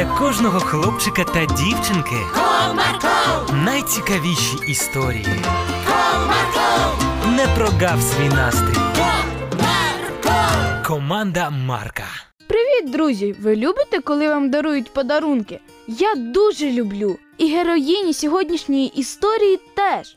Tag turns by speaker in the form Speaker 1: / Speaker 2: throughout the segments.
Speaker 1: для кожного хлопчика та дівчинки
Speaker 2: Comarco,
Speaker 1: найцікавіші історії.
Speaker 2: Comarco,
Speaker 1: Не прогав свій настрій.
Speaker 2: Comarco.
Speaker 1: Команда Марка.
Speaker 3: Привіт, друзі! Ви любите, коли вам дарують подарунки? Я дуже люблю. І героїні сьогоднішньої історії теж.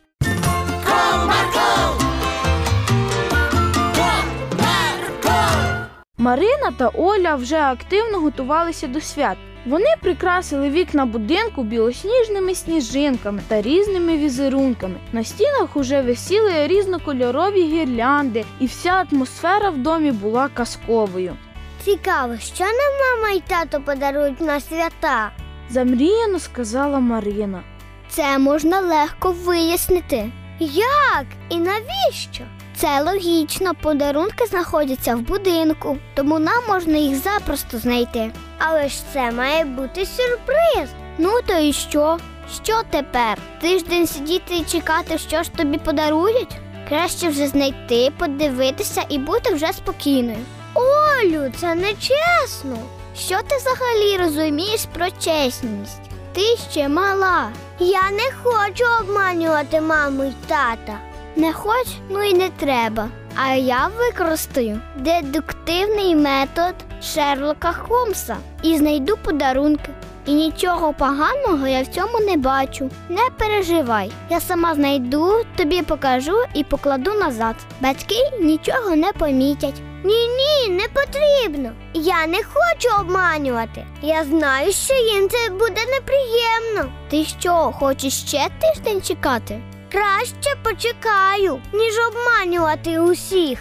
Speaker 3: Марина та Оля вже активно готувалися до свят. Вони прикрасили вікна будинку білосніжними сніжинками та різними візерунками. На стінах уже висіли різнокольорові гірлянди, і вся атмосфера в домі була казковою.
Speaker 4: Цікаво, що нам мама і тато подарують на свята.
Speaker 3: Замріяно сказала Марина.
Speaker 4: Це можна легко вияснити. Як і навіщо? Це логічно, подарунки знаходяться в будинку, тому нам можна їх запросто знайти. Але ж це має бути сюрприз. Ну то і що? Що тепер? Тиждень сидіти і чекати, що ж тобі подарують? Краще вже знайти, подивитися і бути вже спокійною. Олю, це не чесно. Що ти взагалі розумієш про чесність? Ти ще мала. Я не хочу обманювати маму й тата. Не хоч, ну і не треба. А я використаю дедуктивний метод Шерлока Холмса і знайду подарунки. І нічого поганого я в цьому не бачу. Не переживай. Я сама знайду, тобі покажу і покладу назад. Батьки нічого не помітять. Ні, ні, не потрібно. Я не хочу обманювати. Я знаю, що їм це буде неприємно. Ти що, хочеш ще тиждень чекати? Краще почекаю, ніж обманювати усіх.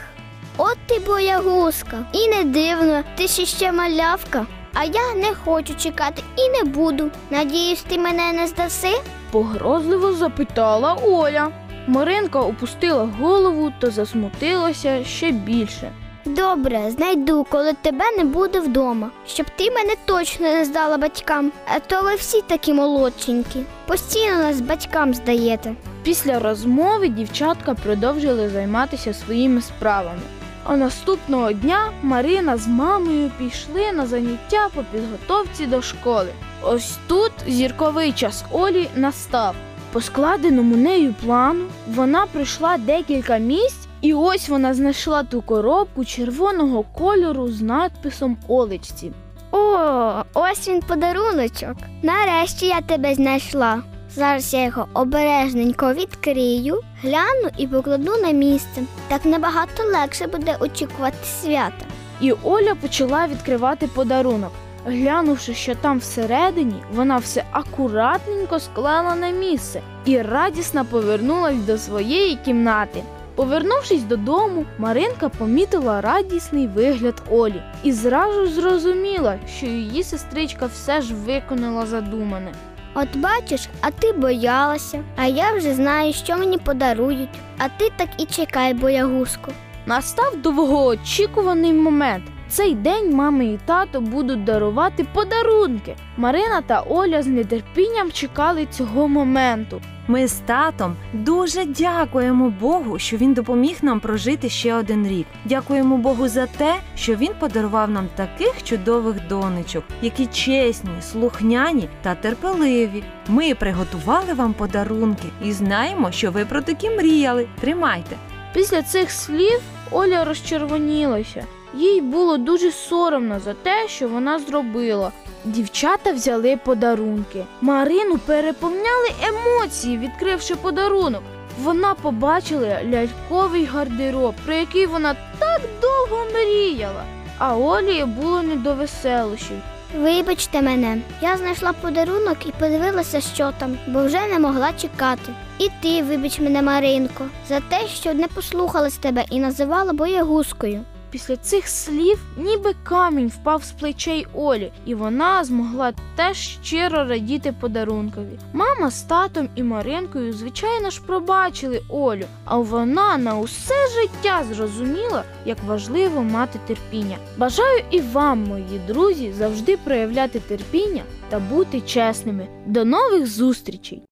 Speaker 4: От ти боягузка. І не дивно, ти ще ще малявка. А я не хочу чекати і не буду. Надіюсь, ти мене не здаси?
Speaker 3: Погрозливо запитала Оля. Маринка опустила голову та засмутилася ще більше.
Speaker 4: Добре, знайду, коли тебе не буде вдома, щоб ти мене точно не здала батькам, а то ви всі такі молодченькі. Постійно нас батькам здаєте.
Speaker 3: Після розмови дівчатка продовжили займатися своїми справами. А наступного дня Марина з мамою пішли на заняття по підготовці до школи. Ось тут зірковий час Олі настав. По складеному нею плану вона пройшла декілька місць, і ось вона знайшла ту коробку червоного кольору з надписом Олечці.
Speaker 4: О, ось він подаруночок. Нарешті я тебе знайшла. Зараз я його обережненько відкрию, гляну і покладу на місце. Так набагато легше буде очікувати свята.
Speaker 3: І Оля почала відкривати подарунок. Глянувши, що там всередині, вона все акуратненько склала на місце і радісно повернулась до своєї кімнати. Повернувшись додому, Маринка помітила радісний вигляд Олі і зразу зрозуміла, що її сестричка все ж виконала задумане.
Speaker 4: От бачиш, а ти боялася, а я вже знаю, що мені подарують. А ти так і чекай, боягузку.
Speaker 3: Настав довгоочікуваний момент. Цей день мами і тато будуть дарувати подарунки. Марина та Оля з нетерпінням чекали цього моменту.
Speaker 5: Ми з татом дуже дякуємо Богу, що він допоміг нам прожити ще один рік. Дякуємо Богу за те, що він подарував нам таких чудових донечок, які чесні, слухняні та терпеливі. Ми приготували вам подарунки і знаємо, що ви про такі мріяли. Тримайте.
Speaker 3: Після цих слів Оля розчервонілася. Їй було дуже соромно за те, що вона зробила. Дівчата взяли подарунки. Марину переповняли емоції, відкривши подарунок. Вона побачила ляльковий гардероб, про який вона так довго мріяла. А Олі було не до веселощів.
Speaker 4: Вибачте мене, я знайшла подарунок і подивилася, що там, бо вже не могла чекати. І ти, вибач мене, Маринко, за те, що не послухалась тебе і називала боягузкою.
Speaker 3: Після цих слів ніби камінь впав з плечей Олі, і вона змогла теж щиро радіти подарункові. Мама з татом і Маринкою, звичайно ж, пробачили Олю, а вона на усе життя зрозуміла, як важливо мати терпіння. Бажаю і вам, мої друзі, завжди проявляти терпіння та бути чесними. До нових зустрічей!